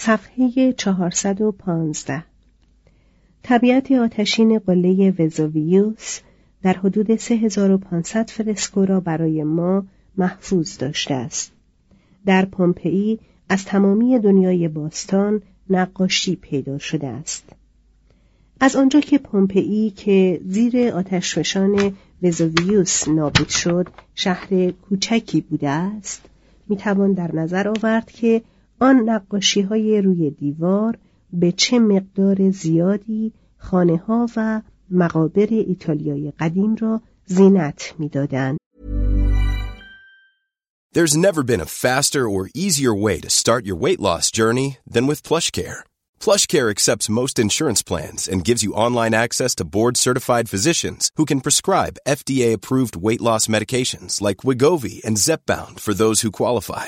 صفحه 415 طبیعت آتشین قله وزوویوس در حدود 3500 فرسکو را برای ما محفوظ داشته است. در پومپئی از تمامی دنیای باستان نقاشی پیدا شده است. از آنجا که پومپئی که زیر آتشفشان وزوویوس نابود شد شهر کوچکی بوده است می‌توان در نظر آورد که آن نقاشی های روی دیوار به چه مقدار زیادی خانه ها و مقابر ایتالیای قدیم را زینت میدادند. There's never been a faster or easier way to start your weight loss journey than with PlushCare. PlushCare accepts most insurance plans and gives you online access to board-certified physicians who can prescribe FDA-approved weight loss medications like Wigovi and Zepbound for those who qualify.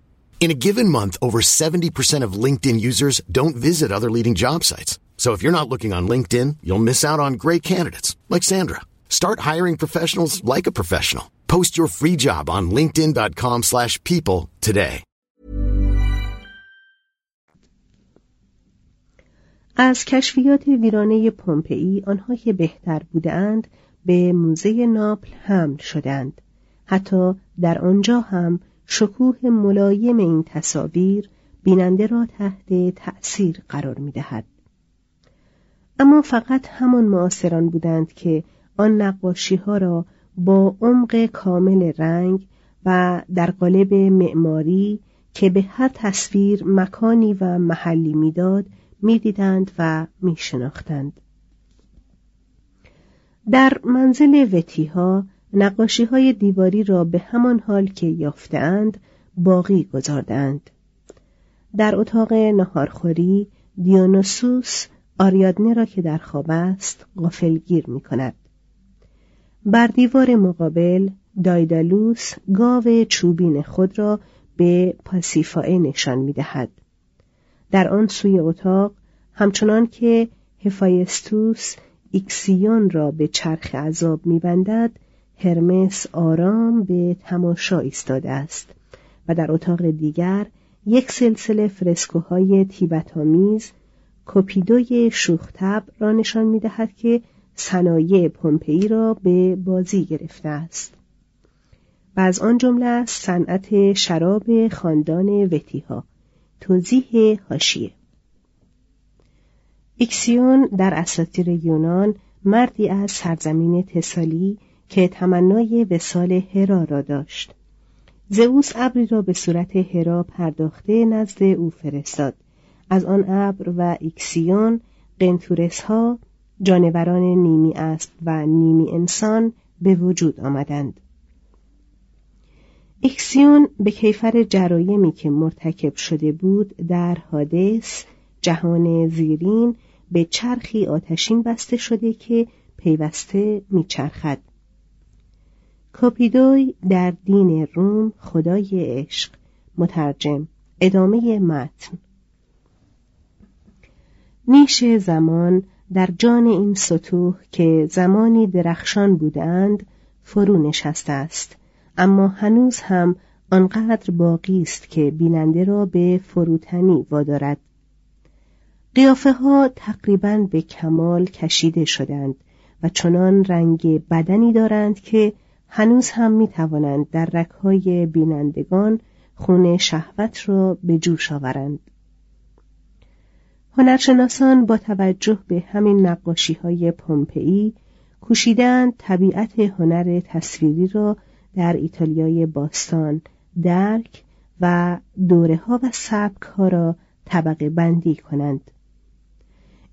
In a given month, over 70% of LinkedIn users don't visit other leading job sites. So if you're not looking on LinkedIn, you'll miss out on great candidates like Sandra. Start hiring professionals like a professional. Post your free job on linkedin.com/people today. از کشفیات ویرانه پومپئی آنها که بهتر بودند به موزه ناپل حمل شدند حتی در آنجا هم شکوه ملایم این تصاویر بیننده را تحت تأثیر قرار می دهد. اما فقط همان معاصران بودند که آن نقاشی ها را با عمق کامل رنگ و در قالب معماری که به هر تصویر مکانی و محلی می‌داد می‌دیدند و میشناختند در منزل وتیها نقاشی های دیواری را به همان حال که یافتند باقی گذاردند در اتاق نهارخوری دیونوسوس آریادنه را که در خواب است غافلگیر می کند. بر دیوار مقابل دایدالوس گاو چوبین خود را به پاسیفائه نشان می دهد. در آن سوی اتاق همچنان که هفایستوس ایکسیون را به چرخ عذاب میبندد هرمس آرام به تماشا ایستاده است و در اتاق دیگر یک سلسله فرسکوهای طیبت‌آمیز کوپیدوی شوخ‌طبع را نشان می‌دهد که صنایع پومپئی را به بازی گرفته است. و از آن جمله است صنعت شراب خاندان وتی‌ها توضیح حاشیه. ایکسیون در اساطیر یونان مردی از سرزمین تسالی که تمنای وصال هرا را داشت. زئوس ابری را به صورت هرا پرداخته نزد او فرستاد. از آن ابر و ایکسیون قنتورس ها جانوران نیمی اسب و نیمی انسان به وجود آمدند. اکسیون به کیفر جرایمی که مرتکب شده بود در حادث جهان زیرین به چرخی آتشین بسته شده که پیوسته میچرخد. کاپیدوی در دین روم خدای عشق مترجم ادامه متن. نیش زمان در جان این سطوح که زمانی درخشان بودند فرو نشسته است. اما هنوز هم آنقدر باقی است که بیننده را به فروتنی وادارد. قیافه ها تقریبا به کمال کشیده شدند و چنان رنگ بدنی دارند که هنوز هم می توانند در رکهای بینندگان خون شهوت را به جوش آورند. هنرشناسان با توجه به همین نقاشی های پومپئی کوشیدند طبیعت هنر تصویری را در ایتالیای باستان درک و دوره ها و سبک ها را طبقه بندی کنند.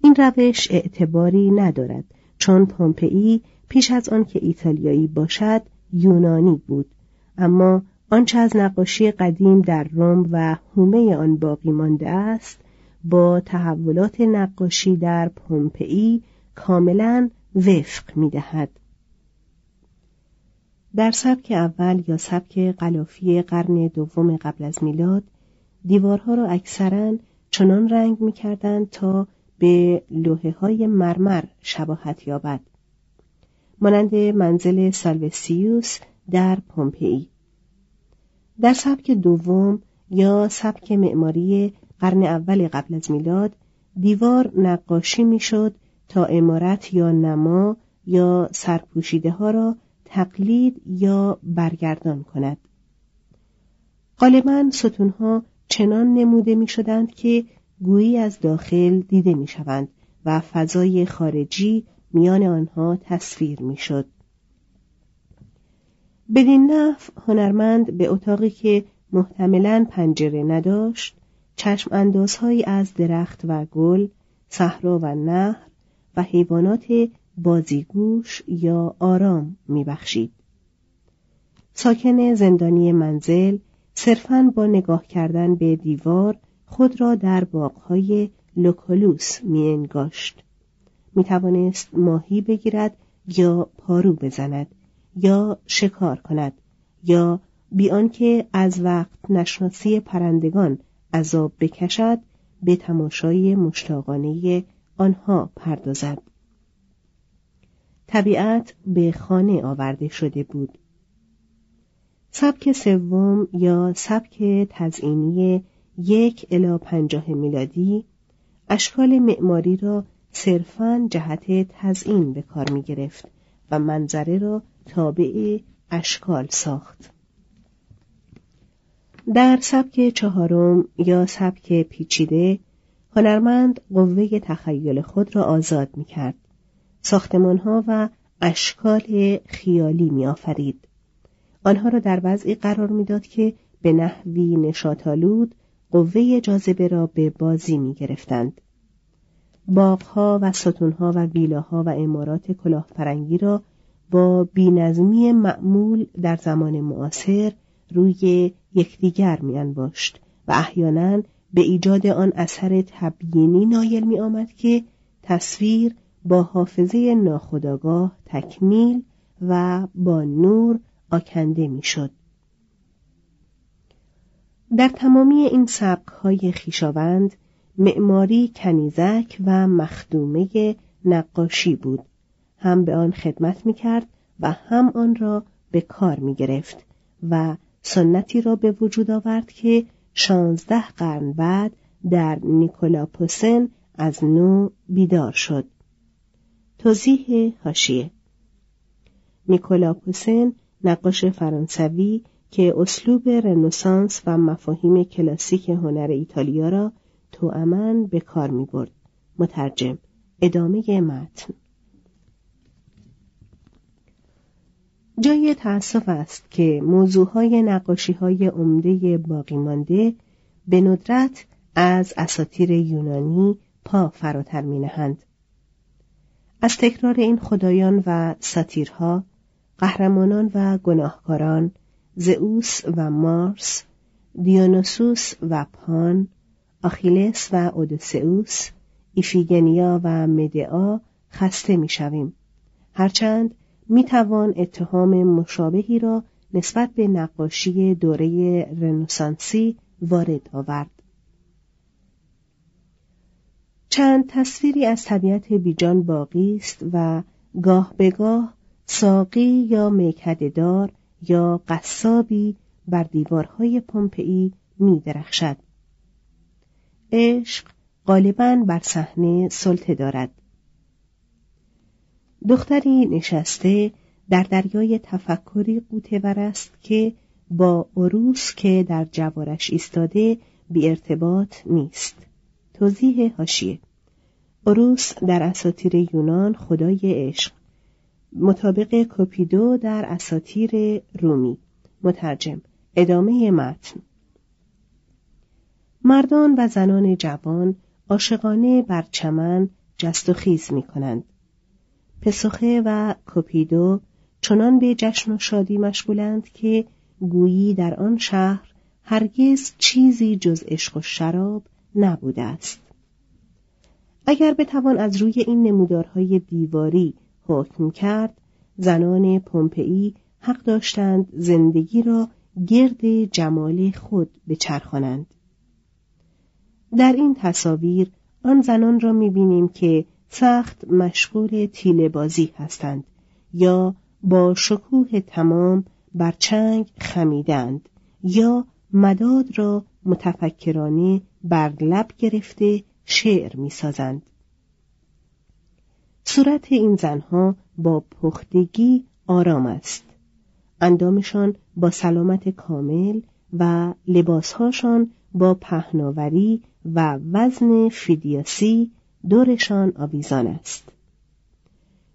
این روش اعتباری ندارد چون پومپئی پیش از آن که ایتالیایی باشد یونانی بود اما آنچه از نقاشی قدیم در روم و هومه آن باقی مانده است با تحولات نقاشی در پومپئی کاملا وفق می دهد. در سبک اول یا سبک قلافی قرن دوم قبل از میلاد دیوارها را اکثرا چنان رنگ می تا به لوحه های مرمر شباهت یابد مانند منزل سالوسیوس در پومپئی. در سبک دوم یا سبک معماری قرن اول قبل از میلاد دیوار نقاشی می‌شد تا امارت یا نما یا سرپوشیده ها را تقلید یا برگردان کند. غالبا ستونها چنان نموده می شدند که گویی از داخل دیده می شوند و فضای خارجی میان آنها تصویر می شد. بدین نحو هنرمند به اتاقی که محتملا پنجره نداشت چشم اندازهایی از درخت و گل، صحرا و نهر و حیوانات بازیگوش یا آرام میبخشید. ساکن زندانی منزل صرفاً با نگاه کردن به دیوار خود را در باغهای لوکولوس می انگاشت. می توانست ماهی بگیرد یا پارو بزند یا شکار کند یا بیان که از وقت نشناسی پرندگان عذاب بکشد به تماشای مشتاقانه آنها پردازد. طبیعت به خانه آورده شده بود. سبک سوم یا سبک تزئینی یک الا پنجاه میلادی اشکال معماری را صرفا جهت تزئین به کار می گرفت و منظره را تابع اشکال ساخت در سبک چهارم یا سبک پیچیده هنرمند قوه تخیل خود را آزاد می کرد ساختمانها و اشکال خیالی می آفرید. آنها را در وضعی قرار می‌داد که به نحوی نشاتالود قوه جاذبه را به بازی می گرفتند. باغها و ستونها و ویلاها و امارات کلاهپرنگی را با بینظمی معمول در زمان معاصر روی یکدیگر می انباشت و احیانا به ایجاد آن اثر تبیینی نایل می آمد که تصویر با حافظه ناخداگاه تکمیل و با نور آکنده می شد. در تمامی این سبک های خیشاوند معماری کنیزک و مخدومه نقاشی بود. هم به آن خدمت می کرد و هم آن را به کار می گرفت و سنتی را به وجود آورد که شانزده قرن بعد در نیکولاپوسن از نو بیدار شد. توضیح هاشیه نیکولاپوسن نقاش فرانسوی که اسلوب رنسانس و مفاهیم کلاسیک هنر ایتالیا را توأمن به کار می برد. مترجم ادامه متن جای تأسف است که موضوعهای نقاشی های عمده باقی مانده به ندرت از اساتیر یونانی پا فراتر می نهند. از تکرار این خدایان و ساتیرها قهرمانان و گناهکاران زئوس و مارس دیونوسوس و پان آخیلس و اودوسئوس ایفیگنیا و مدعا خسته می‌شویم هرچند می‌توان اتهام مشابهی را نسبت به نقاشی دوره رنسانسی وارد آورد چند تصویری از طبیعت بیجان باقی است و گاه به گاه ساقی یا میکدهدار یا قصابی بر دیوارهای پمپئی می درخشد. عشق غالبا بر صحنه سلطه دارد. دختری نشسته در دریای تفکری قوتور است که با عروس که در جوارش ایستاده بی ارتباط نیست. توضیح هاشیه عروس در اساطیر یونان خدای عشق. مطابق کوپیدو در اساطیر رومی. مترجم. ادامه متن. مردان و زنان جوان عاشقانه بر چمن جست و خیز می کنند. پسخه و کوپیدو چنان به جشن و شادی مشغولند که گویی در آن شهر هرگز چیزی جز عشق و شراب نبوده است. اگر بتوان از روی این نمودارهای دیواری حکم کرد زنان پومپئی حق داشتند زندگی را گرد جمال خود بچرخانند در این تصاویر آن زنان را می‌بینیم که سخت مشغول تیله بازی هستند یا با شکوه تمام بر چنگ خمیدند یا مداد را متفکرانه بر لب گرفته شعر می‌سازند. صورت این زنها با پختگی آرام است. اندامشان با سلامت کامل و لباسهاشان با پهناوری و وزن فیدیاسی دورشان آویزان است.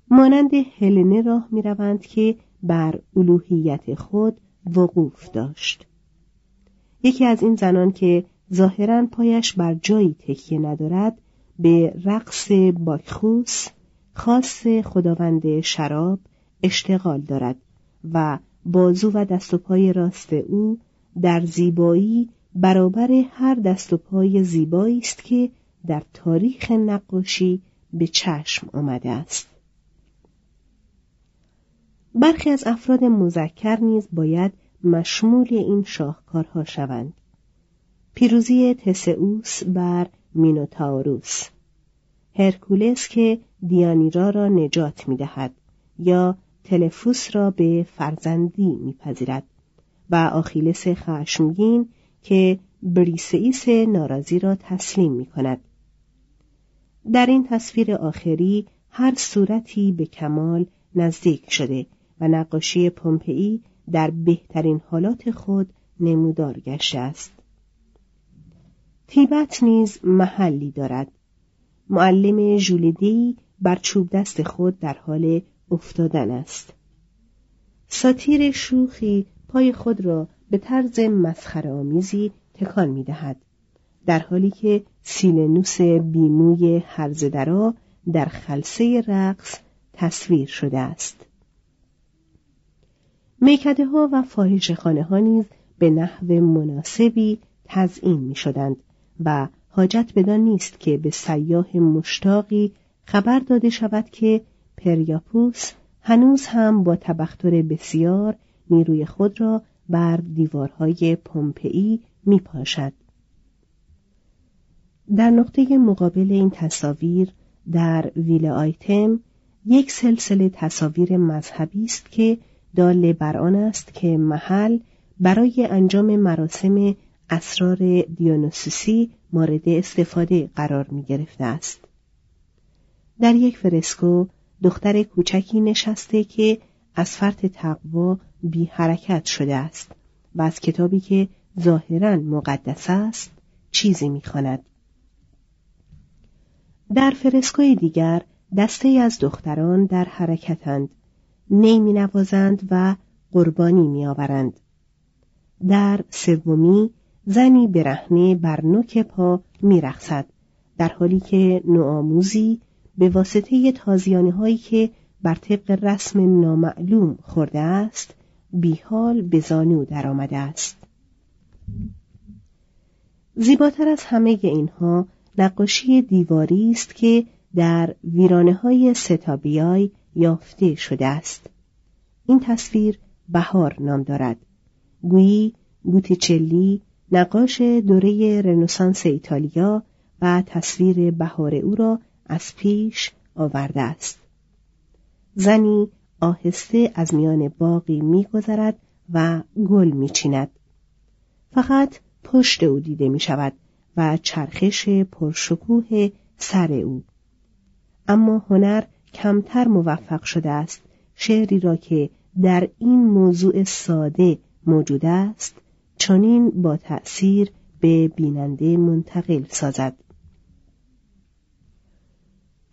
مانند هلنه راه می روند که بر الوهیت خود وقوف داشت. یکی از این زنان که ظاهرا پایش بر جایی تکیه ندارد به رقص باکخوس خاص خداوند شراب اشتغال دارد و بازو و دست و پای راست او در زیبایی برابر هر دست و پای زیبایی است که در تاریخ نقاشی به چشم آمده است. برخی از افراد مذکر نیز باید مشمول این شاهکارها شوند. پیروزی تسئوس بر مینوتاوروس هرکولس که دیانیرا را نجات می دهد یا تلفوس را به فرزندی میپذیرد و آخیلس خشمگین که بریسئیس ناراضی را تسلیم می کند. در این تصویر آخری هر صورتی به کمال نزدیک شده و نقاشی پومپئی در بهترین حالات خود نمودار گشته است. تیبت نیز محلی دارد. معلم ژولیدی بر چوب دست خود در حال افتادن است. ساتیر شوخی پای خود را به طرز مسخره آمیزی تکان می دهد. در حالی که سیلنوس بیموی هرزدرا در خلصه رقص تصویر شده است. میکده ها و فاهش خانه ها نیز به نحو مناسبی تزئین می شدند و حاجت بدان نیست که به سیاه مشتاقی خبر داده شود که پریاپوس هنوز هم با تبختر بسیار نیروی خود را بر دیوارهای پومپئی می پاشد. در نقطه مقابل این تصاویر در ویل آیتم یک سلسله تصاویر مذهبی است که دال بر آن است که محل برای انجام مراسم اسرار دیونوسوسی مورد استفاده قرار می گرفته است. در یک فرسکو دختر کوچکی نشسته که از فرط تقوا بی حرکت شده است و از کتابی که ظاهرا مقدس است چیزی می‌خواند. در فرسکوی دیگر دسته از دختران در حرکتند نی می نوازند و قربانی می آورند. در سومی زنی برهنه بر نوک پا می رخصد در حالی که نوآموزی به واسطه تازیانه هایی که بر طبق رسم نامعلوم خورده است بیحال به زانو درآمده است. زیباتر از همه اینها نقاشی دیواری است که در ویرانه های ستابیای یافته شده است. این تصویر بهار نام دارد. گویی بوتیچلی نقاش دوره رنسانس ایتالیا و تصویر بهار او را از پیش آورده است. زنی آهسته از میان باقی میگذرد و گل میچیند. فقط پشت او دیده می شود و چرخش پرشکوه سر او. اما هنر کمتر موفق شده است. شعری را که در این موضوع ساده موجود است چنین با تأثیر به بیننده منتقل سازد.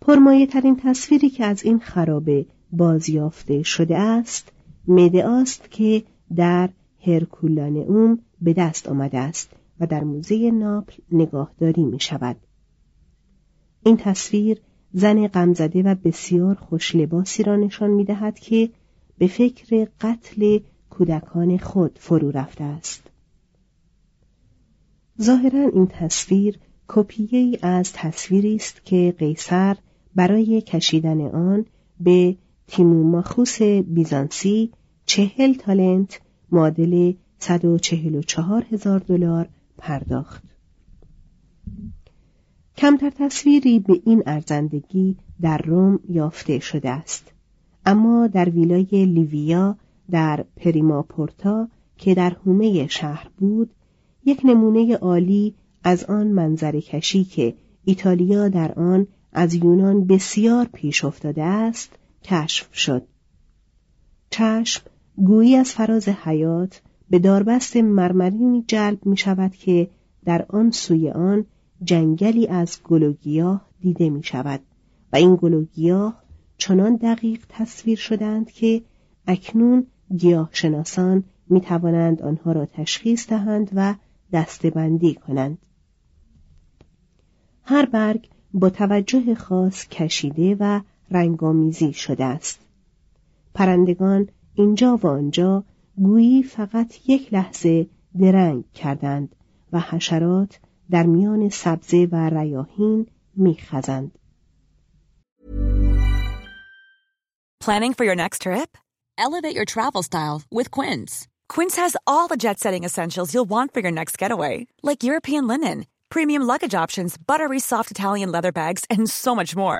پرمایه ترین تصویری که از این خرابه بازیافته شده است مدعاست که در هرکولانئوم به دست آمده است و در موزه ناپل نگاهداری می شود. این تصویر زن غمزده و بسیار خوش لباسی را نشان می دهد که به فکر قتل کودکان خود فرو رفته است. ظاهرا این تصویر کپیه از تصویری است که قیصر برای کشیدن آن به تیموماخوس بیزانسی چهل تالنت معادل 144 هزار دلار پرداخت. کمتر تصویری به این ارزندگی در روم یافته شده است. اما در ویلای لیویا در پریماپورتا که در حومه شهر بود یک نمونه عالی از آن منظر کشی که ایتالیا در آن از یونان بسیار پیش افتاده است کشف شد چشم گویی از فراز حیات به داربست مرمرینی جلب می شود که در آن سوی آن جنگلی از گلوگیاه دیده می شود و این گلوگیاه چنان دقیق تصویر شدند که اکنون گیاه شناسان می توانند آنها را تشخیص دهند و دستبندی کنند. هر برگ با توجه خاص کشیده و رنگامیزی شده است. پرندگان اینجا و آنجا گویی فقط یک لحظه درنگ کردند و حشرات در میان سبزه و ریاهین میخزند. Planning for your next trip? Elevate your travel style with Quince. Quince has all the jet-setting essentials you'll want for your next getaway, like European linen, premium luggage options, buttery soft Italian leather bags, and so much more.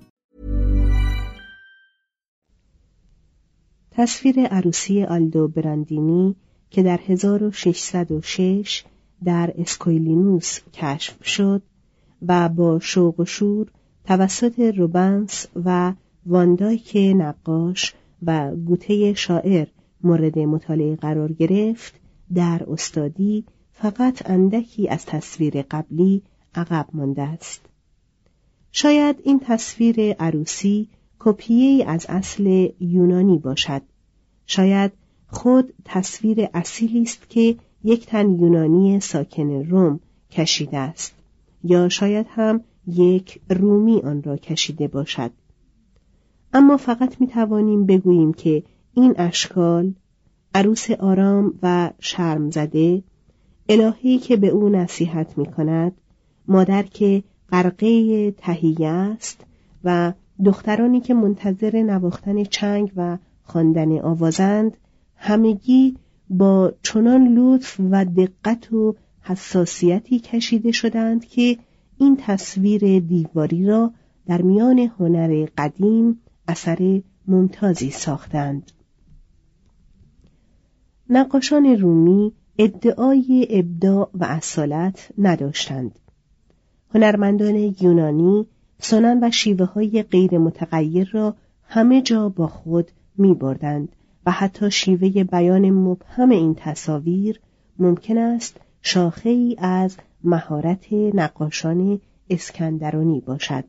تصویر عروسی آلدو براندینی که در 1606 در اسکویلینوس کشف شد و با شوق و شور توسط روبنس و واندایک نقاش و گوته شاعر مورد مطالعه قرار گرفت در استادی فقط اندکی از تصویر قبلی عقب مانده است. شاید این تصویر عروسی کپیه از اصل یونانی باشد. شاید خود تصویر اصیلی است که یک تن یونانی ساکن روم کشیده است یا شاید هم یک رومی آن را کشیده باشد. اما فقط می توانیم بگوییم که این اشکال عروس آرام و شرم زده الهی که به او نصیحت می کند مادر که غرقه تهیه است و دخترانی که منتظر نواختن چنگ و خواندن آوازند همگی با چنان لطف و دقت و حساسیتی کشیده شدند که این تصویر دیواری را در میان هنر قدیم اثر ممتازی ساختند. نقاشان رومی ادعای ابداع و اصالت نداشتند. هنرمندان یونانی سنن و شیوه های غیر متغیر را همه جا با خود می بردند و حتی شیوه بیان مبهم این تصاویر ممکن است شاخه ای از مهارت نقاشان اسکندرانی باشد.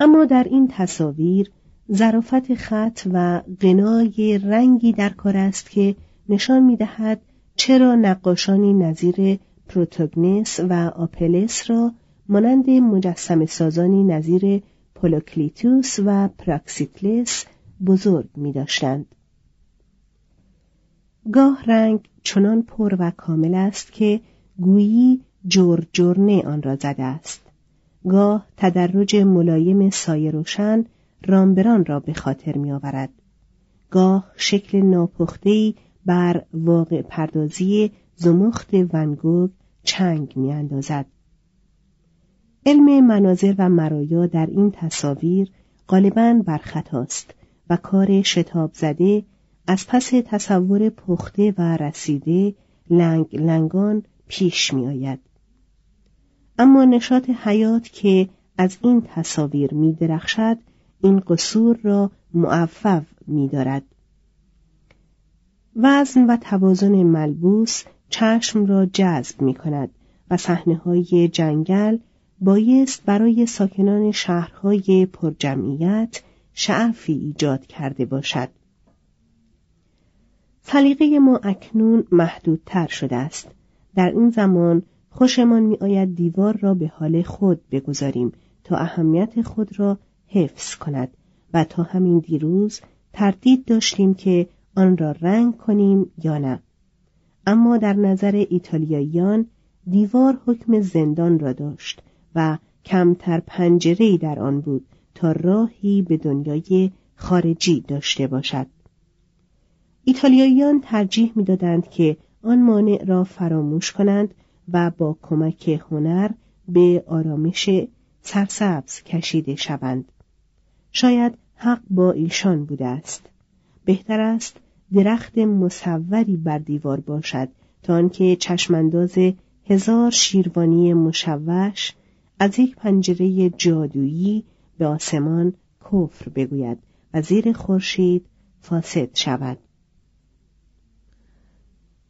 اما در این تصاویر ظرافت خط و غنای رنگی در کار است که نشان می دهد چرا نقاشانی نظیر پروتوگنس و آپلس را مانند مجسم سازانی نظیر پولوکلیتوس و پراکسیکلس بزرگ می داشتند. گاه رنگ چنان پر و کامل است که گویی جرجرنه آن را زده است. گاه تدرج ملایم سایه روشن رامبران را به خاطر می آورد. گاه شکل ناپختهی بر واقع پردازی زمخت ونگوگ چنگ می اندازد. علم مناظر و مرایا در این تصاویر غالبا برخطاست و کار شتاب زده از پس تصور پخته و رسیده لنگ لنگان پیش می آید. اما نشاط حیات که از این تصاویر می درخشد این قصور را معفف می دارد. وزن و توازن ملبوس چشم را جذب می کند و صحنه های جنگل بایست برای ساکنان شهرهای پرجمعیت شعفی ایجاد کرده باشد. سلیقه ما اکنون محدودتر شده است. در این زمان خوشمان می آید دیوار را به حال خود بگذاریم تا اهمیت خود را حفظ کند و تا همین دیروز تردید داشتیم که آن را رنگ کنیم یا نه. اما در نظر ایتالیاییان دیوار حکم زندان را داشت و کمتر پنجره‌ای در آن بود تا راهی به دنیای خارجی داشته باشد. ایتالیاییان ترجیح می‌دادند که آن مانع را فراموش کنند و با کمک هنر به آرامش سرسبز کشیده شوند. شاید حق با ایشان بوده است. بهتر است درخت مصوری بر دیوار باشد تا آنکه چشمانداز هزار شیروانی مشوش از یک پنجره جادویی به آسمان کفر بگوید و زیر خورشید فاسد شود.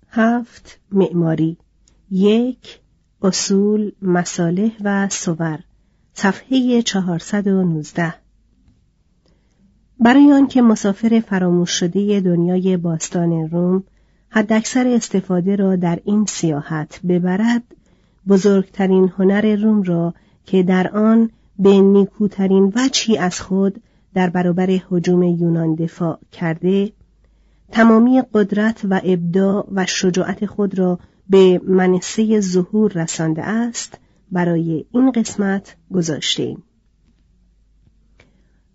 هفت معماری یک اصول مصالح و صور صفحه 419 برای آنکه مسافر فراموش شده دنیای باستان روم حداکثر استفاده را در این سیاحت ببرد بزرگترین هنر روم را که در آن به نیکوترین وچی از خود در برابر حجوم یونان دفاع کرده تمامی قدرت و ابداع و شجاعت خود را به منصه ظهور رسانده است برای این قسمت گذاشتیم.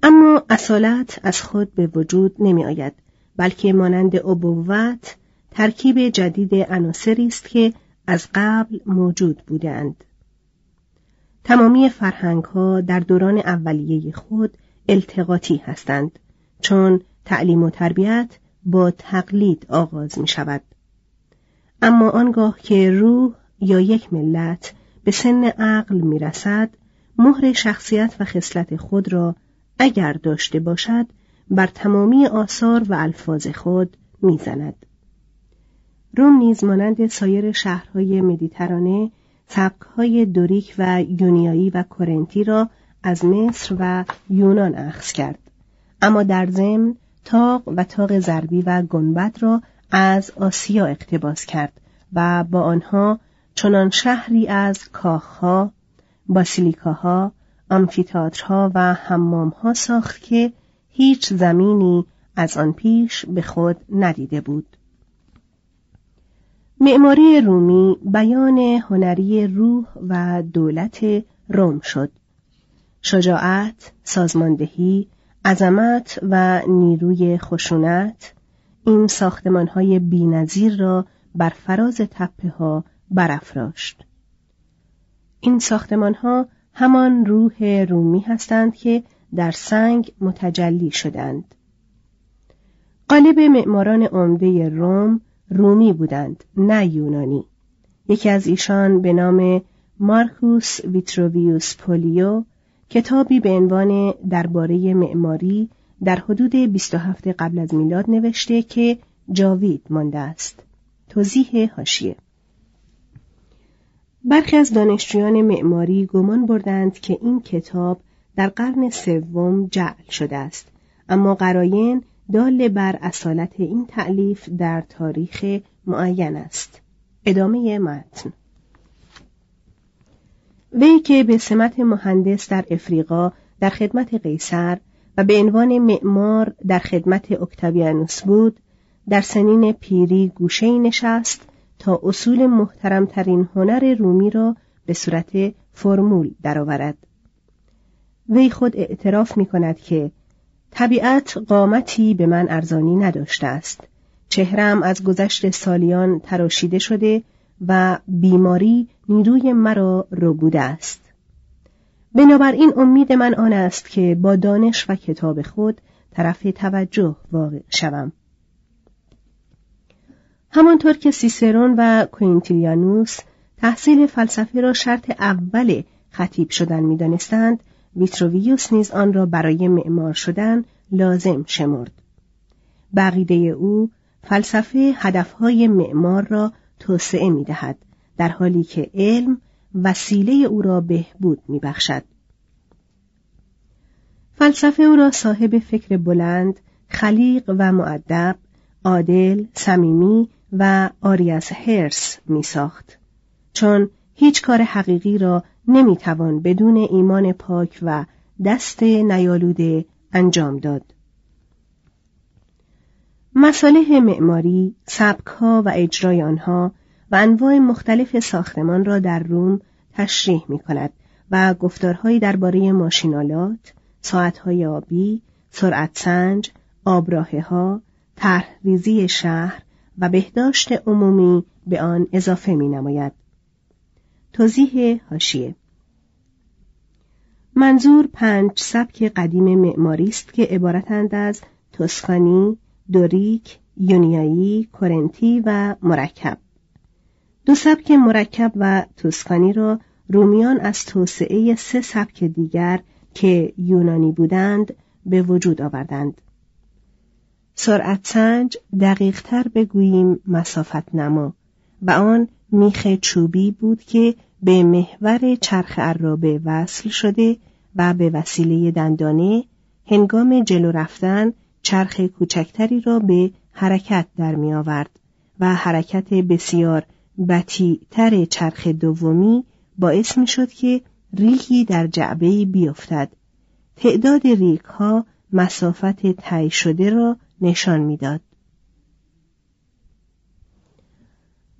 اما اصالت از خود به وجود نمی آید بلکه مانند ابوت ترکیب جدید عناصری است که از قبل موجود بودند تمامی فرهنگ ها در دوران اولیه خود التقاطی هستند چون تعلیم و تربیت با تقلید آغاز می شود اما آنگاه که روح یا یک ملت به سن عقل می رسد مهر شخصیت و خصلت خود را اگر داشته باشد بر تمامی آثار و الفاظ خود می‌زند. روم نیز مانند سایر شهرهای مدیترانه سبکهای دوریک و یونیایی و کرنتی را از مصر و یونان اخذ کرد. اما در ضمن تاق و تاق زربی و گنبد را از آسیا اقتباس کرد و با آنها چنان شهری از کاخها باسیلیکاها آمفیتاترها و حمامها ساخت که هیچ زمینی از آن پیش به خود ندیده بود. معماری رومی بیان هنری روح و دولت روم شد شجاعت، سازماندهی، عظمت و نیروی خشونت این ساختمان های بینظیر را بر فراز تپه ها برافراشت. این ساختمان ها همان روح رومی هستند که در سنگ متجلی شدند. قالب معماران عمده روم رومی بودند نه یونانی. یکی از ایشان به نام مارکوس ویتروویوس پولیو کتابی به عنوان درباره معماری در حدود 27 قبل از میلاد نوشته که جاوید مانده است. توضیح هاشیه برخی از دانشجویان معماری گمان بردند که این کتاب در قرن سوم جعل شده است اما قراین دال بر اصالت این تعلیف در تاریخ معین است ادامه متن وی که به سمت مهندس در افریقا در خدمت قیصر و به عنوان معمار در خدمت اکتاویانوس بود در سنین پیری گوشه نشست تا اصول محترمترین هنر رومی را به صورت فرمول درآورد. وی خود اعتراف می کند که طبیعت قامتی به من ارزانی نداشته است. چهرم از گذشت سالیان تراشیده شده و بیماری نیروی مرا بوده است. بنابراین امید من آن است که با دانش و کتاب خود طرف توجه واقع شوم. همانطور که سیسرون و کوینتیلیانوس تحصیل فلسفه را شرط اول خطیب شدن می‌دانستند ویتروویوس نیز آن را برای معمار شدن لازم شمرد بقیده او فلسفه هدفهای معمار را توسعه می دهد در حالی که علم وسیله او را بهبود می بخشد. فلسفه او را صاحب فکر بلند، خلیق و معدب، عادل، صمیمی و آری از هرس می ساخت. چون هیچ کار حقیقی را نمی توان بدون ایمان پاک و دست نیالوده انجام داد. مساله معماری، سبکها و اجرای آنها و انواع مختلف ساختمان را در روم تشریح می کند و گفتارهایی درباره ماشینالات، ساعتهای آبی، سرعت سنج، آبراهه ها، طرحریزی شهر و بهداشت عمومی به آن اضافه می نماید. توضیح هاشیه منظور پنج سبک قدیم معماری است که عبارتند از توسکانی، دوریک، یونیایی، کورنتی و مرکب. دو سبک مرکب و توسکانی را رومیان از توسعه سه سبک دیگر که یونانی بودند به وجود آوردند. سرعت سنج دقیق تر بگوییم مسافت نما و آن میخ چوبی بود که به محور چرخ عرابه وصل شده و به وسیله دندانه هنگام جلو رفتن چرخ کوچکتری را به حرکت در می آورد و حرکت بسیار بطی تر چرخ دومی باعث می شد که ریگی در جعبه بیفتد. تعداد ریک ها مسافت طی شده را نشان می‌داد.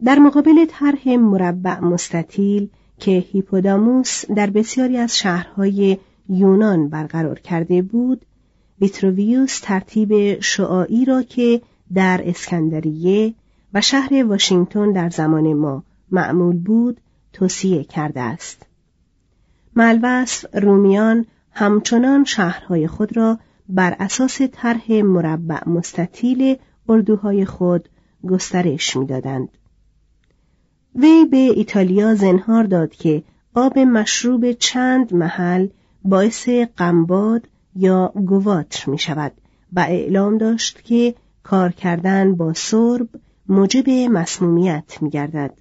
در مقابل طرح مربع مستطیل که هیپوداموس در بسیاری از شهرهای یونان برقرار کرده بود ویتروویوس ترتیب شعاعی را که در اسکندریه و شهر واشنگتن در زمان ما معمول بود توصیه کرده است ملوصف رومیان همچنان شهرهای خود را بر اساس طرح مربع مستطیل اردوهای خود گسترش می‌دادند. وی به ایتالیا زنهار داد که آب مشروب چند محل باعث قنباد یا گواتر می شود و اعلام داشت که کار کردن با سرب موجب مسمومیت می گردد.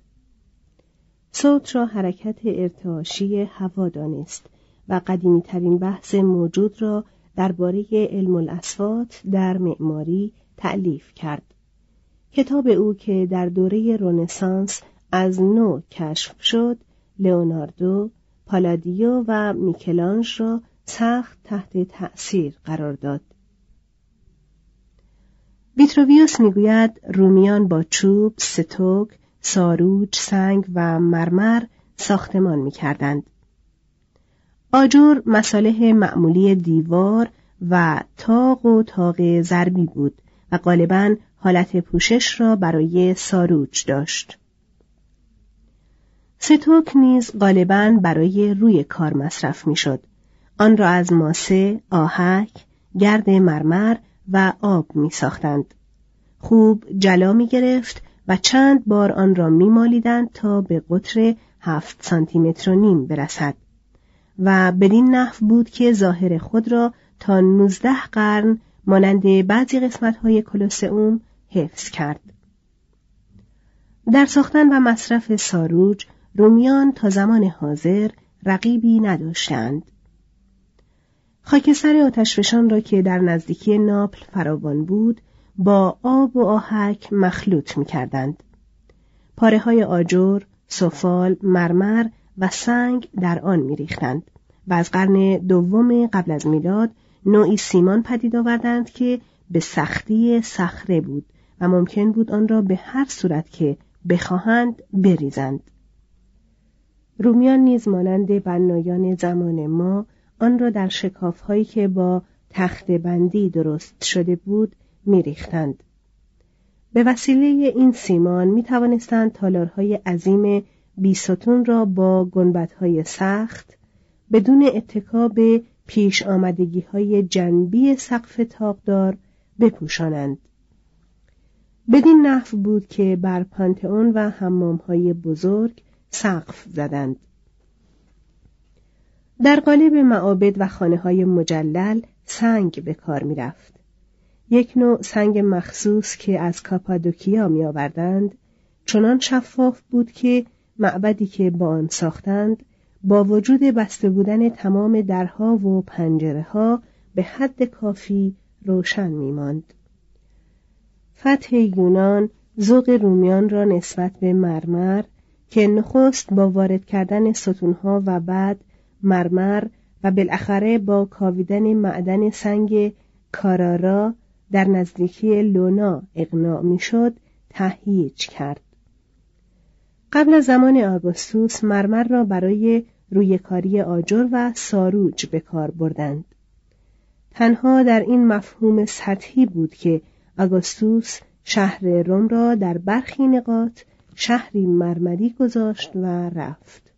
صوت را حرکت ارتعاشی هوا دانست و قدیمی ترین بحث موجود را درباره علم الاسفات در معماری تعلیف کرد. کتاب او که در دوره رونسانس از نو کشف شد، لئوناردو، پالادیو و میکلانج را سخت تحت تأثیر قرار داد. ویتروویوس می‌گوید رومیان با چوب، ستوک، ساروج، سنگ و مرمر ساختمان می‌کردند. آجر مساله معمولی دیوار و تاق و تاق ضربی بود و غالبا حالت پوشش را برای ساروج داشت. ستوک نیز غالبا برای روی کار مصرف می‌شد. آن را از ماسه، آهک، گرد مرمر و آب می ساختند. خوب جلا می گرفت و چند بار آن را می مالیدند تا به قطر هفت سانتیمتر و نیم برسد و بدین نحو بود که ظاهر خود را تا نوزده قرن مانند بعضی قسمتهای کلوسئوم حفظ کرد. در ساختن و مصرف ساروج رومیان تا زمان حاضر رقیبی نداشتند. خاکستر آتشفشان را که در نزدیکی ناپل فراوان بود با آب و آهک مخلوط می کردند. پاره های آجر، سفال، مرمر و سنگ در آن می ریختند و از قرن دوم قبل از میلاد نوعی سیمان پدید آوردند که به سختی صخره بود و ممکن بود آن را به هر صورت که بخواهند بریزند. رومیان نیز مانند بنایان زمان ما آن را در شکافهایی که با تخت بندی درست شده بود میریختند. به وسیله این سیمان می توانستند تالارهای عظیم بیستون را با گنبدهای سخت بدون اتکا به پیش آمدگی های جنبی سقف تاقدار بپوشانند. بدین نحو بود که بر پانتئون و حمام های بزرگ سقف زدند. در قالب معابد و خانه های مجلل سنگ به کار می رفت. یک نوع سنگ مخصوص که از کاپادوکیا می آوردند چنان شفاف بود که معبدی که با آن ساختند با وجود بسته بودن تمام درها و پنجره ها به حد کافی روشن می ماند. فتح یونان ذوق رومیان را نسبت به مرمر که نخست با وارد کردن ستونها و بعد مرمر و بالاخره با کاویدن معدن سنگ کارارا در نزدیکی لونا اقناع می‌شد تهییج کرد. قبل از زمان آگوستوس مرمر را برای رویکاری آجر و ساروج به کار بردند. تنها در این مفهوم سطحی بود که آگوستوس شهر روم را در برخی نقاط شهری مرمری گذاشت و رفت.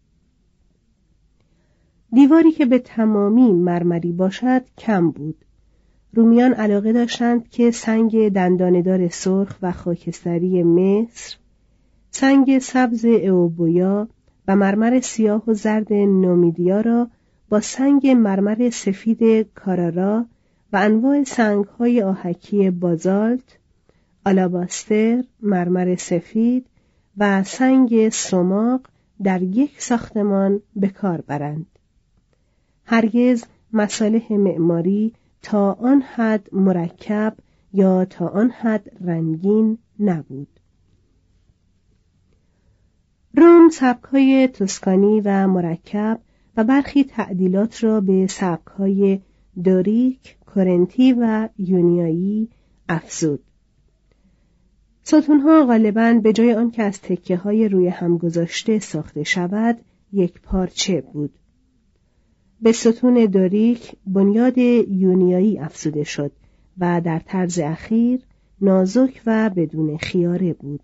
دیواری که به تمامی مرمری باشد کم بود. رومیان علاقه داشتند که سنگ دنداندار سرخ و خاکستری مصر سنگ سبز اوبویا و مرمر سیاه و زرد نومیدیا را با سنگ مرمر سفید کارارا و انواع سنگهای آهکی بازالت، آلاباستر، مرمر سفید و سنگ سماق در یک ساختمان به کار برند. هرگز مصالح معماری تا آن حد مرکب یا تا آن حد رنگین نبود. روم سبکهای توسکانی و مرکب و برخی تعدیلات را به سبکهای دوریک، کرنتی و یونیایی افزود. ستونها غالبا به جای آنکه از تکه های روی هم گذاشته ساخته شود یک پارچه بود. به ستون دوریک بنیاد یونیایی افزوده شد و در طرز اخیر نازک و بدون خیاره بود.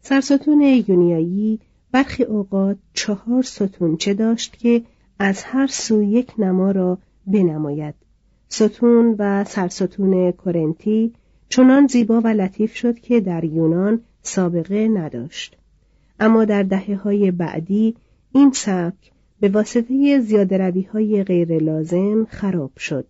سرستون یونیایی برخی اوقات چهار ستونچه داشت که از هر سو یک نما را بنماید. ستون و سرستون کرنتی چنان زیبا و لطیف شد که در یونان سابقه نداشت. اما در دهه های بعدی این سبک به واسطه زیادروی های غیر لازم خراب شد.